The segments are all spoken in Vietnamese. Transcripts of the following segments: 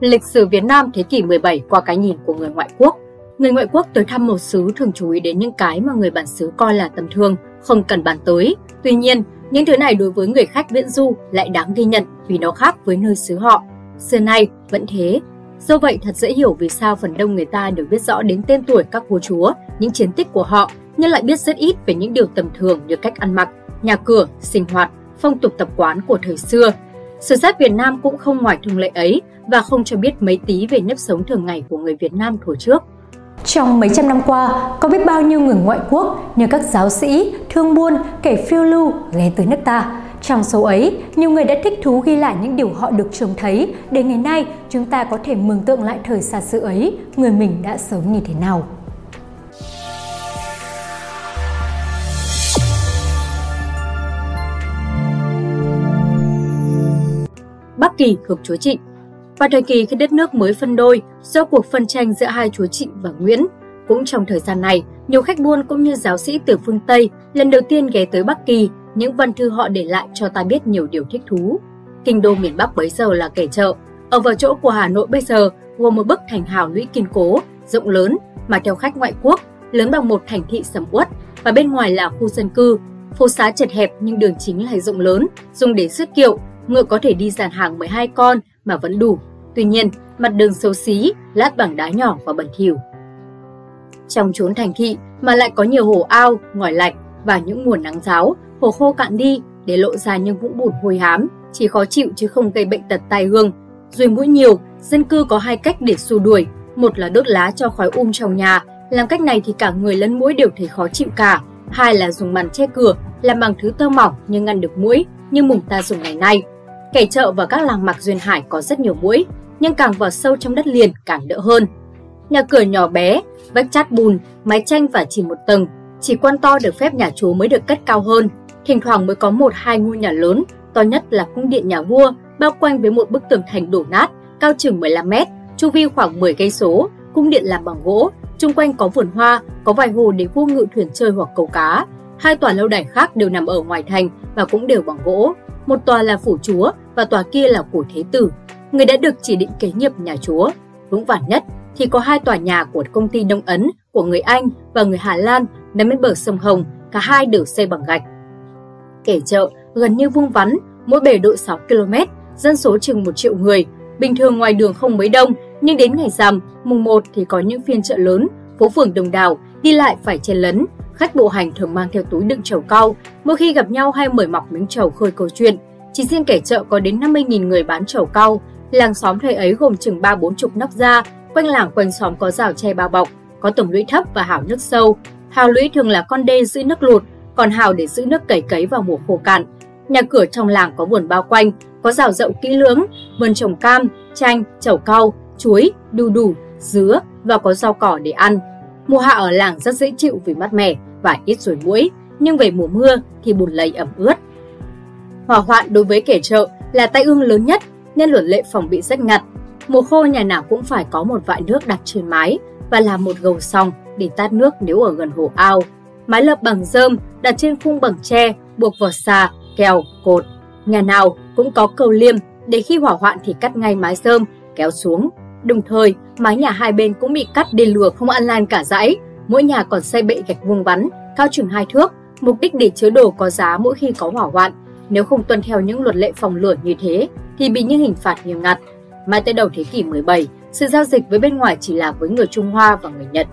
Lịch sử Việt Nam thế kỷ 17 qua cái nhìn của người ngoại quốc. Người ngoại quốc tới thăm một xứ thường chú ý đến những cái mà người bản xứ coi là tầm thường, không cần bàn tới. Tuy nhiên, những thứ này đối với người khách viễn du lại đáng ghi nhận vì nó khác với nơi xứ họ. Xưa nay vẫn thế. Do vậy thật dễ hiểu vì sao phần đông người ta đều biết rõ đến tên tuổi các vua chúa, những chiến tích của họ, nhưng lại biết rất ít về những điều tầm thường như cách ăn mặc, nhà cửa, sinh hoạt, phong tục tập quán của thời xưa. Sử sách Việt Nam cũng không ngoài thường lệ ấy và không cho biết mấy tí về nếp sống thường ngày của người Việt Nam thời trước. Trong mấy trăm năm qua, có biết bao nhiêu người ngoại quốc như các giáo sĩ, thương buôn, kẻ phiêu lưu ghé tới nước ta. Trong số ấy, nhiều người đã thích thú ghi lại những điều họ được trông thấy để ngày nay chúng ta có thể mường tượng lại thời xa xưa ấy, người mình đã sống như thế nào. Kỳ thuộc Chúa Trịnh và thời kỳ khi đất nước mới phân đôi do cuộc phân tranh giữa hai Chúa Trịnh và Nguyễn, cũng trong thời gian này, nhiều khách buôn cũng như giáo sĩ từ phương Tây lần đầu tiên ghé tới Bắc Kỳ, những văn thư họ để lại cho ta biết nhiều điều thích thú. Kinh đô miền Bắc bấy giờ là kẻ chợ, ở vào chỗ của Hà Nội bây giờ gồm một bức thành hào lũy kiên cố, rộng lớn mà theo khách ngoại quốc, lớn bằng một thành thị sầm uất và bên ngoài là khu dân cư. Phố xá chật hẹp nhưng đường chính lại rộng lớn, dùng để xuất kiệu, ngựa có thể đi dàn hàng 12 con mà vẫn đủ. Tuy nhiên, mặt đường xấu xí, lát bằng đá nhỏ và bẩn thỉu. Trong chốn thành thị mà lại có nhiều hồ ao, ngòi lạnh và những mùa nắng giáo, hồ khô cạn đi để lộ ra những vũng bùn hôi hám, chỉ khó chịu chứ không gây bệnh tật tai hương. Ruồi mũi nhiều, dân cư có hai cách để xua đuổi, một là đốt lá cho khói um trong nhà, làm cách này thì cả người lẫn mũi đều thấy khó chịu cả. Hai là dùng màn che cửa, làm bằng thứ tơ mỏng nhưng ngăn được mũi, như mùng ta dùng ngày nay. Kẻ chợ và các làng mạc duyên hải có rất nhiều mũi, nhưng càng vào sâu trong đất liền càng đỡ hơn. Nhà cửa nhỏ bé, vách chát bùn, mái tranh và chỉ một tầng, chỉ quan to được phép nhà chúa mới được cất cao hơn. Thỉnh thoảng mới có một hai ngôi nhà lớn, to nhất là cung điện nhà vua, bao quanh với một bức tường thành đổ nát, cao chừng 15 mét, chu vi khoảng 10 cây số. Cung điện làm bằng gỗ, chung quanh có vườn hoa, có vài hồ để vua ngự thuyền chơi hoặc câu cá. Hai tòa lâu đài khác đều nằm ở ngoài thành và cũng đều bằng gỗ. Một tòa là phủ chúa và tòa kia là của thế tử. Người đã được chỉ định kế nghiệp nhà chúa. Vững vàng nhất thì có hai tòa nhà của công ty Đông Ấn của người Anh và người Hà Lan nằm bên bờ sông Hồng, cả hai đều xây bằng gạch. Kẻ chợ gần như vuông vắn, mỗi bể độ 6 km, dân số chừng 1 triệu người. Bình thường ngoài đường không mấy đông, nhưng đến ngày rằm, mùng 1 thì có những phiên chợ lớn, phố phường đồng đảo, đi lại phải chen lấn. Khách bộ hành thường mang theo túi đựng trầu cau, mỗi khi gặp nhau hay mời mọc miếng trầu khơi câu chuyện. Chỉ riêng kẻ chợ có đến 50.000 người bán trầu cau, làng xóm thời ấy gồm chừng ba bốn chục nóc ra, quanh làng quanh xóm có rào tre bao bọc, có tầng lũy thấp và hào nước sâu. Hào lũy thường là con đê giữ nước lụt, còn hào để giữ nước cấy cấy vào mùa khô cạn. Nhà cửa trong làng có vườn bao quanh, có rào rộng kỹ lưỡng, vườn trồng cam, chanh, chầu cau, chuối, đu đủ, dứa và có rau cỏ để ăn. Mùa hạ ở làng rất dễ chịu vì mát mẻ và ít ruồi mũi, nhưng về mùa mưa thì bùn lầy ẩm ướt. Hỏa hoạn đối với kẻ chợ là tai ương lớn nhất nên luật lệ phòng bị rất ngặt. Mùa khô nhà nào cũng phải có một vại nước đặt trên mái và làm một gầu song để tát nước nếu ở gần hồ ao. Mái lợp bằng rơm đặt trên khung bằng tre, buộc vào xà, kèo, cột. Nhà nào cũng có cầu liêm để khi hỏa hoạn thì cắt ngay mái rơm, kéo xuống. Đồng thời, mái nhà hai bên cũng bị cắt để lửa không ăn lan cả dãy. Mỗi nhà còn xây bệ gạch vuông vắn, cao chừng hai thước, mục đích để chứa đồ có giá mỗi khi có hỏa hoạn. Nếu không tuân theo những luật lệ phòng lửa như thế, thì bị những hình phạt nghiêm ngặt. Mãi tới đầu thế kỷ 17, sự giao dịch với bên ngoài chỉ là với người Trung Hoa và người Nhật.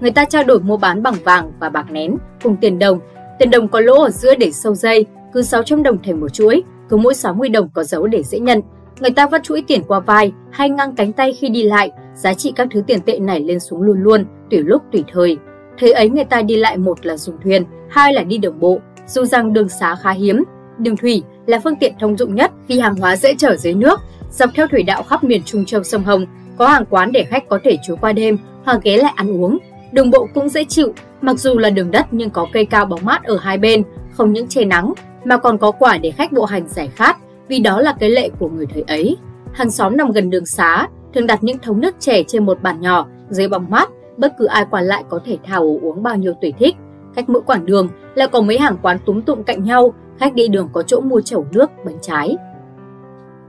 Người ta trao đổi mua bán bằng vàng và bạc nén cùng tiền đồng. Tiền đồng có lỗ ở giữa để sâu dây, cứ 600 đồng thành một chuỗi, cứ mỗi 60 đồng có dấu để dễ nhận. Người ta vắt chuỗi tiền qua vai hay ngang cánh tay khi đi lại, giá trị các thứ tiền tệ này lên xuống luôn luôn, tùy lúc tùy thời. Thế ấy người ta đi lại một là dùng thuyền, hai là đi đường bộ, dù rằng đường xá khá hiếm. Đường thủy là phương tiện thông dụng nhất vì hàng hóa dễ chở dưới nước, dọc theo thủy đạo khắp miền Trung Châu sông Hồng, có hàng quán để khách có thể trú qua đêm hoặc ghé lại ăn uống. Đường bộ cũng dễ chịu, mặc dù là đường đất nhưng có cây cao bóng mát ở hai bên, không những che nắng mà còn có quả để khách bộ hành giải khát, vì đó là cái lệ của người thời ấy. Hàng xóm nằm gần đường xá, thường đặt những thống nước trẻ trên một bàn nhỏ dưới bóng mát, bất cứ ai qua lại có thể thảo uống bao nhiêu tùy thích. Cách mỗi quãng đường là có mấy hàng quán túm tụm cạnh nhau, khách đi đường có chỗ mua chẩu nước, bánh trái.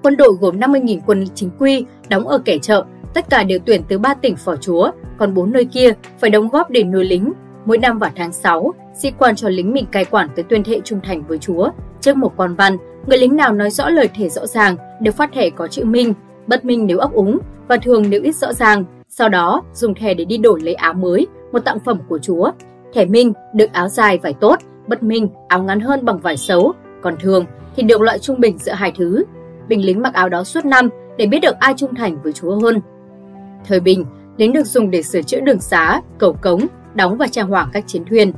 Quân đội gồm 50.000 quân chính quy đóng ở kẻ chợ, tất cả đều tuyển từ ba tỉnh phò chúa, còn bốn nơi kia phải đóng góp để nuôi lính. Mỗi năm vào tháng 6, sĩ quan cho lính mình cai quản tới tuyên thệ trung thành với chúa. Trước một quan văn, người lính nào nói rõ lời thể rõ ràng đều phát thẻ có chữ minh, bất minh nếu ấp úng và thường nếu ít rõ ràng. Sau đó, dùng thẻ để đi đổi lấy áo mới, một tặng phẩm của chúa. Thẻ minh được áo dài vải tốt, bất minh áo ngắn hơn bằng vải xấu, còn thường thì được loại trung bình giữa hai thứ. Bình lính mặc áo đó suốt năm để biết được ai trung thành với chúa hơn. Thời bình, lính được dùng để sửa chữa đường xá, cầu cống, đóng và trang hoàng các chiến thuyền.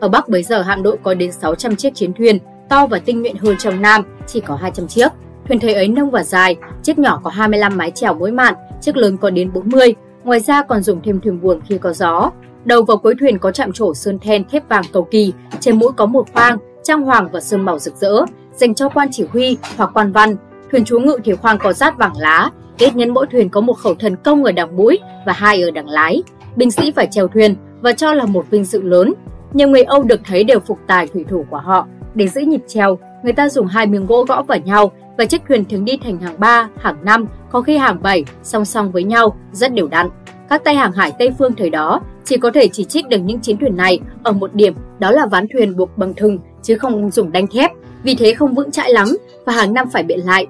Ở Bắc bấy giờ hạm đội có đến 600 chiếc chiến thuyền, to và tinh nhuệ hơn trong Nam chỉ có 200 chiếc. Thuyền thấy ấy nông và dài, chiếc nhỏ có 25 mái chèo mỗi mạn, chiếc lớn có đến 40. Ngoài ra còn dùng thêm thuyền buồm khi có gió. Đầu và cuối thuyền có chạm trổ sơn then thép vàng cầu kỳ, trên mũi có một khoang, trang hoàng và sơn màu rực rỡ, dành cho quan chỉ huy hoặc quan văn. Thuyền chúa ngự thì khoang có rát vàng lá, Kết nhân mỗi thuyền có một khẩu thần công ở đằng mũi và hai ở đằng lái. Binh sĩ phải chèo thuyền và cho là một vinh dự lớn. Nhiều người Âu được thấy đều phục tài thủy thủ của họ. Để giữ nhịp chèo, người ta dùng hai miếng gỗ gõ vào nhau và chiếc thuyền thường đi thành hàng 3, hàng 5, có khi hàng 7 song song với nhau, rất đều đặn. Các tay hàng hải Tây phương thời đó chỉ có thể chỉ trích được những chiến thuyền này ở một điểm, đó là ván thuyền buộc bằng thừng chứ không dùng đanh thép, vì thế không vững chãi lắm và hàng năm phải biện lại.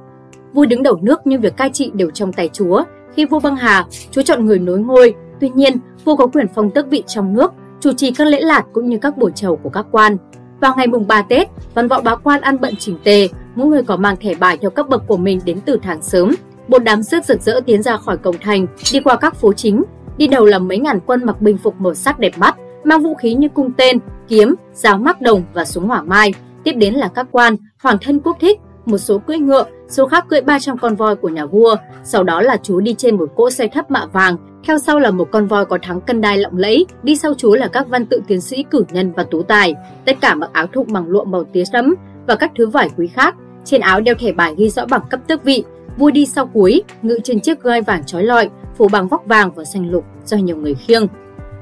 Vua đứng đầu nước nhưng việc cai trị đều trong tay chúa. Khi vua băng hà, chúa chọn người nối ngôi. Tuy nhiên, vua có quyền phong tước vị trong nước, chủ trì các lễ lạt cũng như các buổi chầu của các quan. Vào ngày mùng 3 Tết, văn võ bá quan ăn bận chỉnh tề, mỗi người có mang thẻ bài theo cấp bậc của mình đến từ tháng sớm. Một đám rước rực rỡ tiến ra khỏi cổng thành, đi qua các phố chính. Đi đầu là mấy ngàn quân mặc bình phục màu sắc đẹp mắt, mang vũ khí như cung tên, kiếm, giáo mắc đồng và súng hỏa mai. Tiếp đến là các quan, hoàng thân quốc thích, một số cưỡi ngựa, số khác cưỡi 300 con voi của nhà vua. Sau đó là chú đi trên một cỗ xe thấp mạ vàng, theo sau là một con voi có thắng cân đai lộng lẫy, đi sau chú là các văn tự tiến sĩ cử nhân và tú tài, tất cả mặc áo thụng bằng lụa màu tía sẫm và các thứ vải quý khác. Trên áo đeo thẻ bài ghi rõ bằng cấp tước vị, vua đi sau cuối, ngự trên chiếc gai vàng trói lọi, phủ bằng vóc vàng và xanh lục do nhiều người khiêng.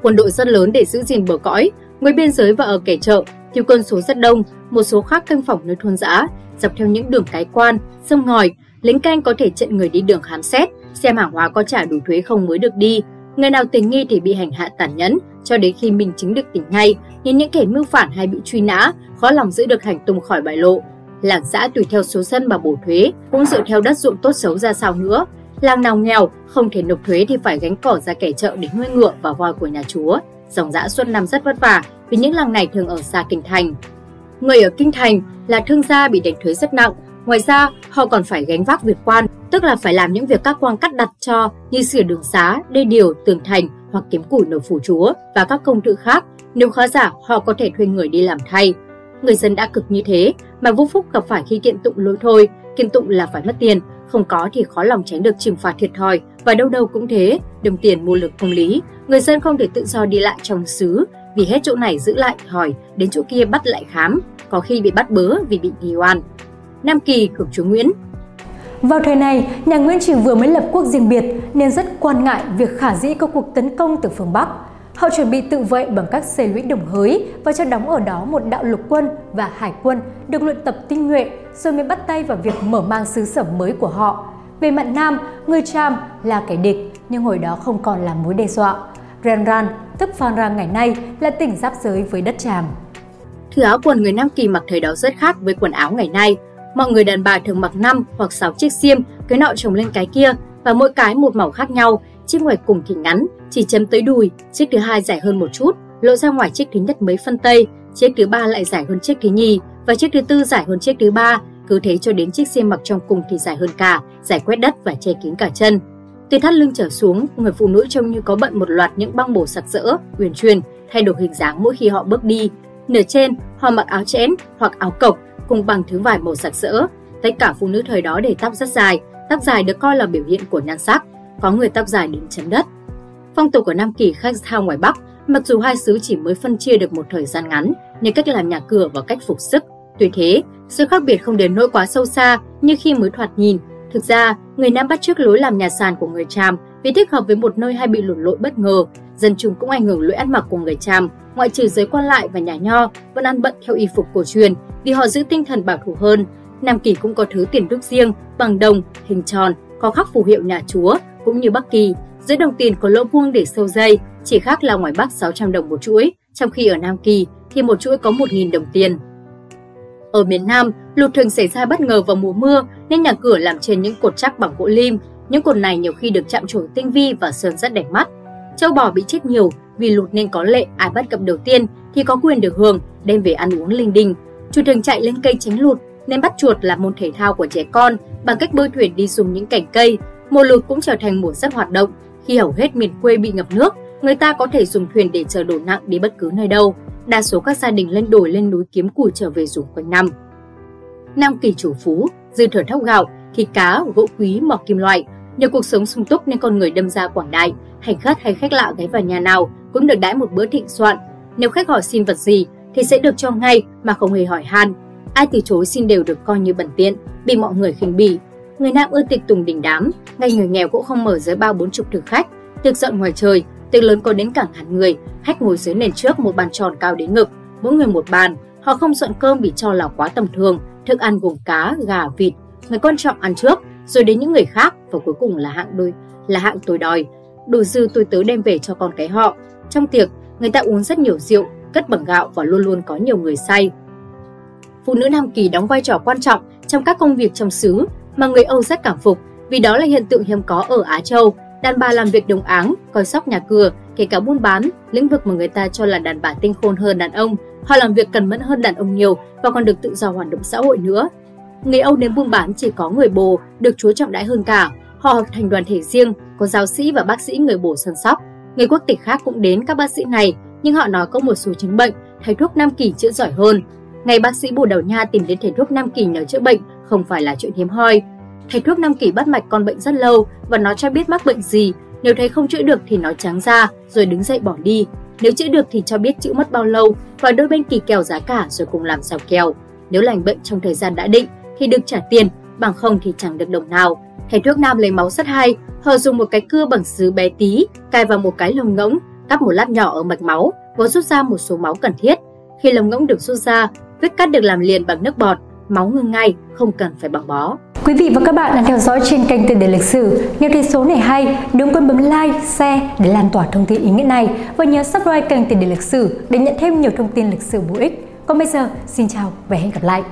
Quân đội rất lớn để giữ gìn bờ cõi, người biên giới và ở kẻ chợ, thiếu quân số rất đông, một số khác canh phòng nơi thôn dã, dọc theo những đường cái quan, sông ngòi, lính canh có thể chặn người đi đường khám xét, xem hàng hóa có trả đủ thuế không mới được đi. Người nào tình nghi thì bị hành hạ tàn nhẫn, cho đến khi mình chính được tỉnh ngay, nhưng những kẻ mưu phản hay bị truy nã, khó lòng giữ được hành tung khỏi bại lộ. Làng xã tùy theo số dân mà bổ thuế, cũng dựa theo đất dụng tốt xấu ra sao nữa. Làng nào nghèo, không thể nộp thuế thì phải gánh cỏ ra kẻ chợ để nuôi ngựa và voi của nhà chúa. Dòng dã suốt năm rất vất vả vì những làng này thường ở xa kinh thành. Người ở kinh thành là thương gia bị đánh thuế rất nặng, ngoài ra họ còn phải gánh vác việc quan, tức là phải làm những việc các quan cắt đặt cho như sửa đường xá, đê điều, tường thành hoặc kiếm củi nộp phủ chúa và các công tự khác. Nếu khó giả, họ có thể thuê người đi làm thay. Người dân đã cực như thế mà Vũ phúc gặp phải khi kiện tụng lỗi thôi, kiện tụng là phải mất tiền, không có thì khó lòng tránh được trừng phạt thiệt thòi. Và đâu đâu cũng thế, đồng tiền mua lực công lý, người dân không thể tự do đi lại trong xứ vì hết chỗ này giữ lại hỏi, đến chỗ kia bắt lại khám, có khi bị bắt bớ vì bị nghi oan. Nam Kỳ cực chúa Nguyễn. Vào thời này, nhà Nguyễn chỉ vừa mới lập quốc riêng biệt nên rất quan ngại việc khả dĩ có cuộc tấn công từ phương Bắc. Họ chuẩn bị tự vệ bằng các xe lũy đồng hới và cho đóng ở đó một đạo lục quân và hải quân được luyện tập tinh nhuệ rồi mới bắt tay vào việc mở mang xứ sở mới của họ. Về mặt Nam, người Cham là kẻ địch nhưng hồi đó không còn là mối đe dọa. Renran, tức Phan Rang ngày nay, là tỉnh giáp giới với đất Cham. Thứ áo quần người Nam Kỳ mặc thời đó rất khác với quần áo ngày nay. Mọi người đàn bà thường mặc 5 hoặc 6 chiếc xiêm, cái nọ trồng lên cái kia và mỗi cái một màu khác nhau. Chiếc ngoài cùng thì ngắn, chỉ chấm tới đùi, chiếc thứ hai dài hơn một chút, lộ ra ngoài chiếc thứ nhất mấy phân tây, chiếc thứ ba lại dài hơn chiếc thứ nhì và chiếc thứ tư dài hơn chiếc thứ ba. Cứ thế cho đến chiếc xiêm mặc trong cùng thì dài hơn cả, giải quét đất và che kín cả chân. Từ thắt lưng trở xuống, người phụ nữ trông như có bận một loạt những băng bổ sặc sỡ, uyển chuyển, thay đổi hình dáng mỗi khi họ bước đi. Nửa trên, họ mặc áo chẽn hoặc áo cộc cùng bằng thứ vải màu sặc sỡ. Tất cả phụ nữ thời đó để tóc rất dài, tóc dài được coi là biểu hiện của nhan sắc, có người tóc dài đến chấm đất. Phong tục của Nam Kỳ khác xa ngoài Bắc, mặc dù hai xứ chỉ mới phân chia được một thời gian ngắn, nhưng cách làm nhà cửa và cách phục sức. Tuy thế, sự khác biệt không đến nỗi quá sâu xa như khi mới thoạt nhìn. Thực ra, người Nam bắt chước lối làm nhà sàn của người Tràm vì thích hợp với một nơi hay bị lụt lội bất ngờ. Dân chúng cũng ảnh hưởng lối ăn mặc của người Tràm, ngoại trừ giới quan lại và nhà nho vẫn ăn bận theo y phục cổ truyền vì họ giữ tinh thần bảo thủ hơn. Nam Kỳ cũng có thứ tiền đúc riêng, bằng đồng, hình tròn, có khắc phù hiệu nhà chúa, cũng như Bắc Kỳ. Dưới đồng tiền có lỗ vuông để sâu dây, chỉ khác là ngoài Bắc 600 đồng một chuỗi, trong khi ở Nam Kỳ thì một chuỗi có 1.000 đồng tiền. Ở miền Nam, lụt thường xảy ra bất ngờ vào mùa mưa nên nhà cửa làm trên những cột chắc bằng gỗ lim. Những cột này nhiều khi được chạm trổ tinh vi và sơn rất đẹp mắt. Châu bò bị chết nhiều vì lụt nên có lệ ai bắt gặp đầu tiên thì có quyền được hưởng, đem về ăn uống linh đình. Chủ thường chạy lên cây tránh lụt nên bắt chuột là môn thể thao của trẻ con bằng cách bơi thuyền đi dùng những cành cây. Mùa lụt cũng trở thành mùa rất hoạt động. Khi hầu hết miền quê bị ngập nước, người ta có thể dùng thuyền để chở đồ nặng đi bất cứ nơi đâu. Đa số các gia đình lên đồi lên núi kiếm củi trở về dùng quanh năm. Nam kỳ chủ phú, dư thừa thóc gạo, thịt cá, gỗ quý, mỏ kim loại. Nhờ cuộc sống sung túc nên con người đâm ra quảng đại, hành khách hay khách lạ ghé vào nhà nào cũng được đãi một bữa thịnh soạn. Nếu khách hỏi xin vật gì thì sẽ được cho ngay mà không hề hỏi han. Ai từ chối xin đều được coi như bẩn tiện, bị mọi người khinh bỉ. Người Nam ưa tiệc tùng đình đám, ngay người nghèo cũng không mở dưới bao bốn chục thực khách. Tiệc dọn ngoài trời, tiệc lớn có đến cả ngàn người, khách ngồi dưới nền trước một bàn tròn cao đến ngực, mỗi người một bàn. Họ không dọn cơm bị cho là quá tầm thường, thức ăn gồm cá, gà, vịt. Người quan trọng ăn trước, rồi đến những người khác và cuối cùng là hạng đôi là hạng tôi đòi. Đồ dư tôi tớ đem về cho con cái họ. Trong tiệc, người ta uống rất nhiều rượu, cất bằng gạo và luôn luôn có nhiều người say. Phụ nữ Nam Kỳ đóng vai trò quan trọng trong các công việc trong xứ mà người Âu rất cảm phục vì đó là hiện tượng hiếm có ở Á Châu. Đàn bà làm việc đồng áng, coi sóc nhà cửa, kể cả buôn bán, lĩnh vực mà người ta cho là đàn bà tinh khôn hơn đàn ông. Họ làm việc cần mẫn hơn đàn ông nhiều và còn được tự do hoạt động xã hội nữa. Người Âu đến buôn bán chỉ có người bồ được chúa trọng đãi hơn cả. Họ hợp thành đoàn thể riêng, có giáo sĩ và bác sĩ người bổ săn sóc. Người quốc tịch khác cũng đến các bác sĩ này, nhưng họ nói có một số chứng bệnh, thầy thuốc Nam Kỳ chữa giỏi hơn. Ngày bác sĩ Bồ Đầu Nha tìm đến thầy thuốc Nam Kỳ nhờ chữa bệnh không phải là chuyện hiếm hoi. Thầy thuốc Nam Kỳ bắt mạch con bệnh rất lâu và nó cho biết mắc bệnh gì. Nếu thấy không chữa được thì nói trắng ra rồi đứng dậy bỏ đi. Nếu chữa được thì cho biết chữa mất bao lâu và đôi bên kỳ kèo giá cả rồi cùng làm sao kèo. Nếu lành bệnh trong thời gian đã định thì được trả tiền, bằng không thì chẳng được đồng nào. Thầy thuốc nam lấy máu rất hay, họ dùng một cái cưa bằng sứ bé tí, cài vào một cái lồng ngỗng, cắt một lát nhỏ ở mạch máu và rút ra một số máu cần thiết. Khi lồng ngỗng được rút ra, vết cắt được làm liền bằng nước bọt, máu ngưng ngay, không cần phải bằng bó. Quý vị và các bạn đang theo dõi trên kênh Tiền đề lịch sử. Nếu thấy số này hay, đừng quên bấm like, share để lan tỏa thông tin ý nghĩa này và nhớ subscribe kênh Tiền đề lịch sử để nhận thêm nhiều thông tin lịch sử bổ ích. Còn bây giờ, xin chào và hẹn gặp lại.